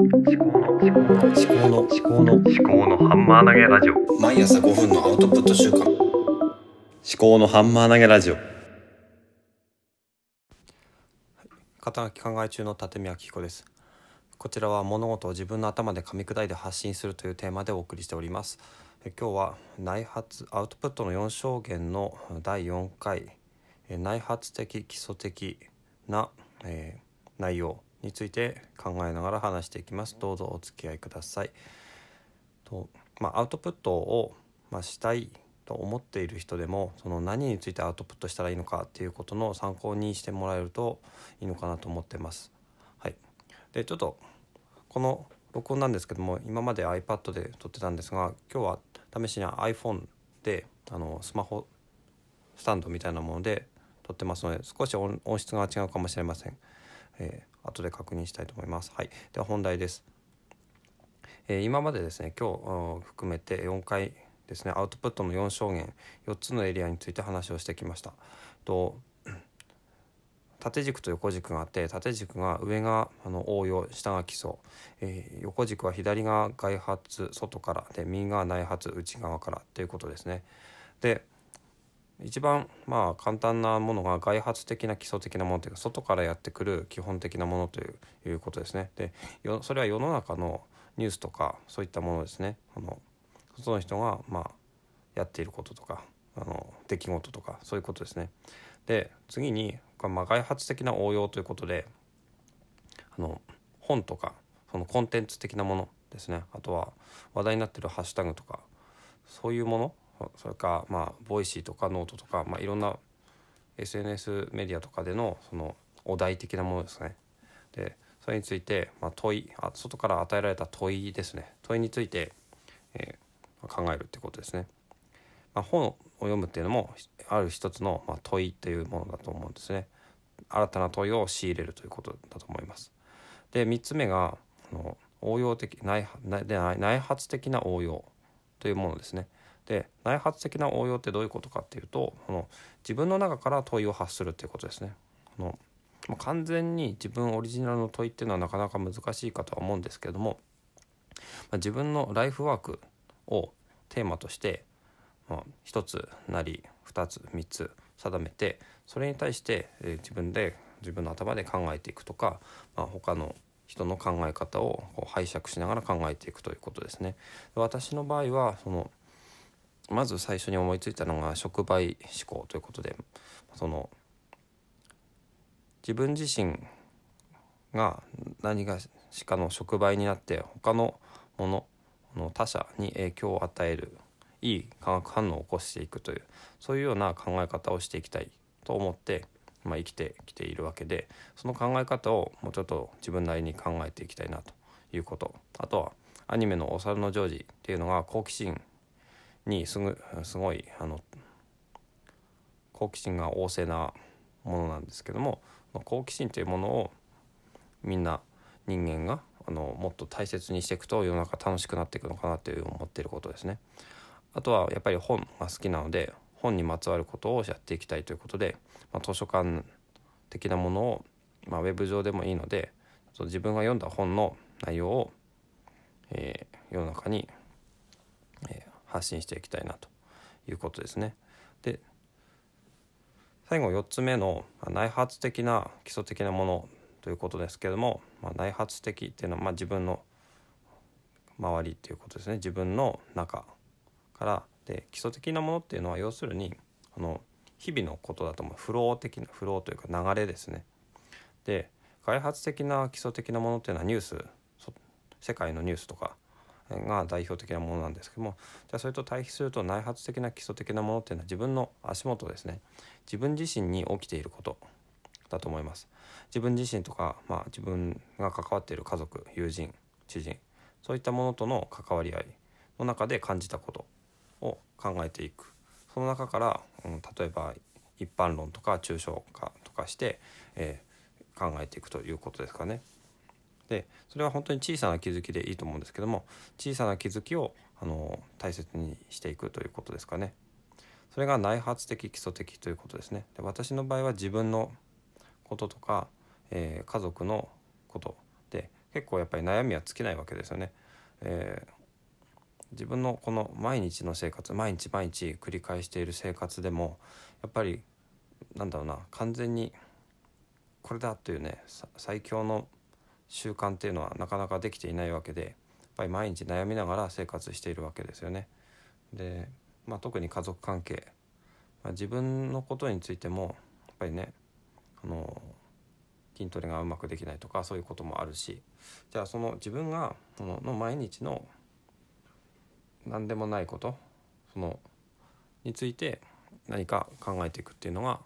思考の思考の思考の思考の思考のハンマー投げラジオ。毎朝5分のアウトプット週間。思考のハンマー投げラジオ。肩書き考え中の立見明彦です。こちらは物事を自分の頭で噛み砕いて発信するというテーマでお送りしております。え今日は内発アウトプットの4証言の第4回え内発的基礎的な、えー内容について考えながら話していきますどうぞお付き合いくださいと、まあ、アウトプットを、まあ、したいと思っている人でもその何についてアウトプットしたらいいのかっていうことの参考にしてもらえるといいのかなと思ってます。はい、でちょっとこの録音なんですけども今まで iPad で撮ってたんですが今日は試しに iPhone であのスマホスタンドみたいなもので撮ってますので少し音質が違うかもしれません。えー、後で確認したいと思います。はい、では本題です。えー、今までですね今日含めて4回ですねアウトプットの4証言4つのエリアについて話をしてきました。と縦軸と横軸があって縦軸が上があの応用下が基礎、えー、横軸は左が外発外からで右が内発内側からということですね。で一番まあ簡単なものが外発的な基礎的なものというか外からやってくる基本的なものということですね。でそれは世の中のニュースとかそういったものですね。あの外の人がまあやっていることとかあの出来事とかそういうことですね。で次に、まあ、外発的な応用ということであの本とかそのコンテンツ的なものですねあとは話題になってるハッシュタグとかそういうものそれかまあ Voicy とかノートとか、まあ、いろんな SNS メディアとかでのそのお題的なものですね。でそれについて、まあ、問いあ外から与えられた問いですね問いについて、えー、考えるってことですね。まあ、本を読むっていうのもある一つの、まあ、問いっていうものだと思うんですね。新たな問いを仕入れるということだと思います。で3つ目があの応用的内内発的な応用というものですね。で内発的な応用ってどういうことかっていうとこの自分の中から問いを発するっていうことですね。このま、完全に自分オリジナルの問いっていうのはなかなか難しいかとは思うんですけれども、ま、自分のライフワークをテーマとして、ま、1つなり2つ3つ定めてそれに対して、え、自分で自分の頭で考えていくとか、まあ、他の人の考え方をこう拝借しながら考えていくということですね。私の場合はそのまず最初に思いついたのが触媒思考ということでその自分自身が何がしかの触媒になって他のものの他者に影響を与えるいい化学反応を起こしていくというそういうような考え方をしていきたいと思って、まあ、生きてきているわけでその考え方をもうちょっと自分なりに考えていきたいなということ。あとはアニメの「お猿のジョージ」っていうのが好奇心にすぐすごいあの好奇心が旺盛なものなんですけども好奇心というものをみんな人間があのもっと大切にしていくと世の中楽しくなっていくのかなという思っていることですね。あとはやっぱり本が好きなので本にまつわることをやっていきたいということで、まあ、図書館的なものを、まあ、ウェブ上でもいいので自分が読んだ本の内容を、えー、世の中に発信していきたいなということですね。で最後4つ目の内発的な基礎的なものということですけども、まあ、内発的っていうのはまあ自分の周りっていうことですね自分の中からで基礎的なものっていうのは要するにあの日々のことだと思うフロー的なフローというか流れですね。で開発的な基礎的なものっていうのはニュース世界のニュースとかが代表的なものなんですけどもじゃあそれと対比すると内発的な基礎的なものっていうのは自分の足元ですね。自分自身に起きていることだと思います。自分自身とか、まあ、自分が関わっている家族友人知人そういったものとの関わり合いの中で感じたことを考えていく。その中から、うん、例えば一般論とか抽象化とかして、えー、考えていくということですかね。でそれは本当に小さな気づきでいいと思うんですけども小さな気づきをあの大切にしていくということですかね。それが内発的基礎的ということですね。で私の場合は自分のこととか、えー、家族のことで結構やっぱり悩みは尽きないわけですよね。えー自分のこの毎日の生活毎日毎日繰り返している生活でもやっぱりなんだろうな完全にこれだというね最強の習慣っていうのはなかなかできていないわけでやっぱり毎日悩みながら生活しているわけですよね。で、まあ、特に家族関係、まあ、自分のことについてもやっぱりねあの筋トレがうまくできないとかそういうこともあるしじゃあその自分がそのの毎日の何でもないことそのについて何か考えていくっていうのが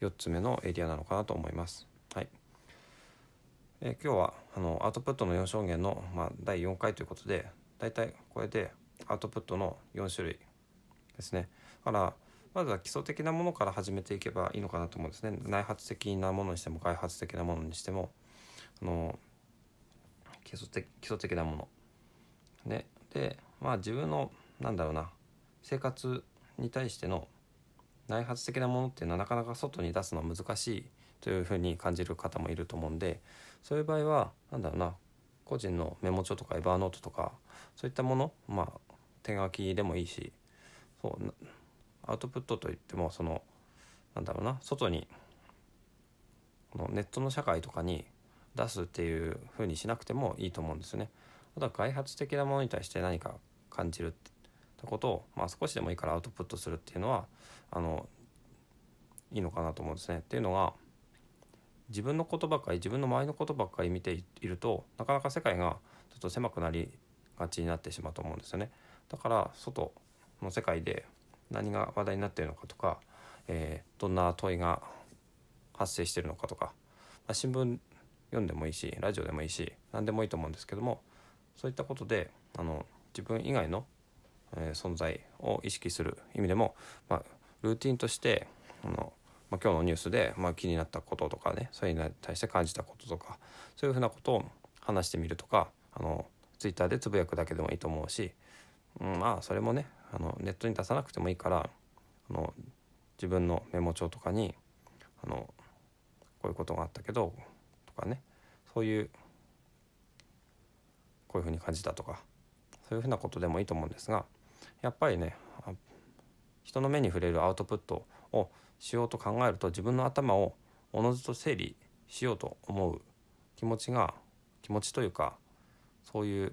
4つ目のエリアなのかなと思います。はいえ今日はあのアウトプットの4証言の、まあ、第4回ということでだいたいこれでアウトプットの4種類ですね。だからまずは基礎的なものから始めていけばいいのかなと思うんですね。内発的なものにしても外発的なものにしてもあの基礎的基礎的なもの。ね、でまあ自分のなんだろうな生活に対しての内発的なものっていうのはなかなか外に出すのは難しいというふうに感じる方もいると思うんでそういう場合はなんだろうな個人のメモ帳とかエバーノートとかそういったものまあ手書きでもいいしそうアウトプットといってもそのなんだろうな外にこのネットの社会とかに出すっていうふうにしなくてもいいと思うんですよね。あとは外発的なものに対して何か感じるってことを、まあ、少しでもいいからアウトプットするっていうのはあのいいのかなと思うんですね。っていうのが自分のことばっかり自分の周りのことばっかり見ているとなかなか世界がちょっと狭くなりがちになってしまうと思うんですよね。だから外の世界で何が話題になっているのかとか、えーどんな問いが発生しているのかとか、まあ、新聞読んでもいいしラジオでもいいし何でもいいと思うんですけどもそういったことであの自分以外の、えー存在を意識する意味でも、まあ、ルーティンとしてあの、まあ、今日のニュースで、まあ、気になったこととかねそれに対して感じたこととかそういうふうなことを話してみるとかあのツイッターでつぶやくだけでもいいと思うし、うん、まあそれもねあのネットに出さなくてもいいからあの自分のメモ帳とかにあのこういうことがあったけどとかねそういうこういうふうに感じたとかそういうふうなことでもいいと思うんですがやっぱりね人の目に触れるアウトプットをしようと考えると自分の頭をおのずと整理しようと思う気持ちが気持ちというかそういう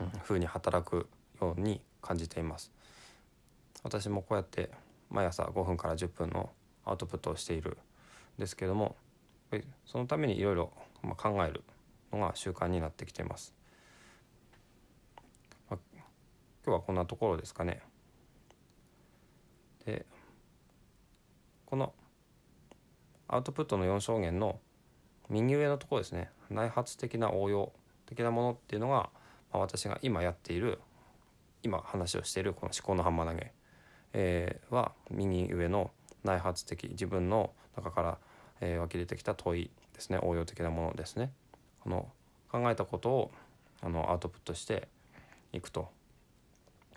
うんふうに働くように感じています。私もこうやって毎朝5分から10分のアウトプットをしているんですけどもそのためにいろいろま考えるのが習慣になってきています。まあ今日はこんなところですかね。でこのアウトプットの4証言の右上のところですね。内発的な応用的なものっていうのが、まあ、私が今やっている今話をしているこの思考のハンマー投げ、えーは右上の内発的自分の中から、えー湧き出てきた問いですね。応用的なものですね。この考えたことをあのアウトプットしていくと。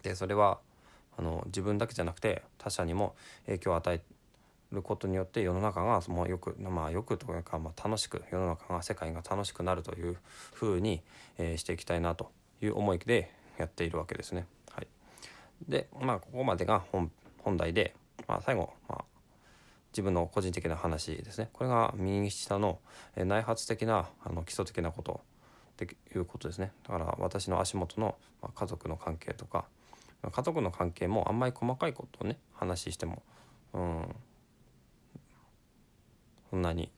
でそれはあの自分だけじゃなくて他者にも影響を与えることによって世の中がもうよくまあよくというか、まあ、楽しく世の中が世界が楽しくなるというふうに、えーしていきたいなという思いでやっているわけですね。はい、でまあここまでが本本題で、まあ、最後、まあ、自分の個人的な話ですね。これが右下のえー内発的なあの基礎的なことっていうことですね。だから私の足元の、まあ、家族の関係とか家族の関係もあんまり細かいことをね話してもうんそんなに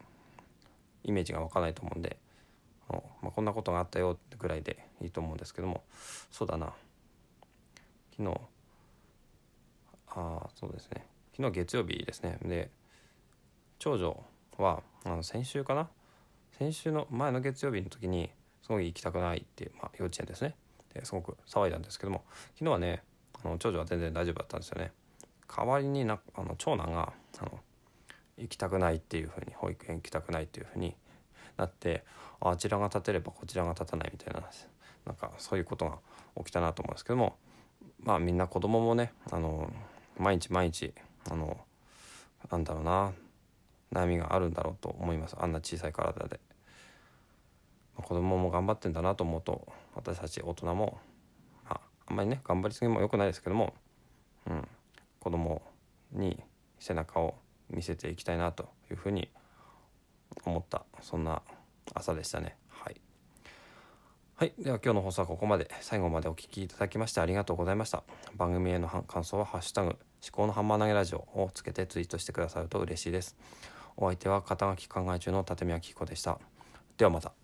イメージが湧かないと思うんであの、まあ、こんなことがあったよぐらいでいいと思うんですけどもそうだな。昨日ああそうですね。昨日月曜日ですね。で長女はあの先週かな？先週の前の月曜日の時にすごい行きたくないって、まあ、幼稚園ですね。ですごく騒いだんですけども昨日はねあの長女は全然大丈夫だったんですよね。代わりになあの長男があの行きたくないっていうふうに保育園行きたくないっていうふうになってあちらが立てればこちらが立たないみたいななんかそういうことが起きたなと思うんですけどもまあみんな子供もねあの毎日毎日あのなんだろうな悩みがあるんだろうと思います。あんな小さい体で、子供も頑張ってんだなと思うと私たち大人も、あ、んまりね頑張りすぎも良くないですけども、うん、子供に背中を見せていきたいなというふうに思ったそんな朝でしたね。はい。はい、では今日の放送はここまで最後までお聞きいただきましてありがとうございました。番組への感想は「ハッシュタグ思考のハンマー投げラジオ」をつけてツイートしてくださると嬉しいです。お相手は肩書き考え中の立宮紀子でした。ではまた。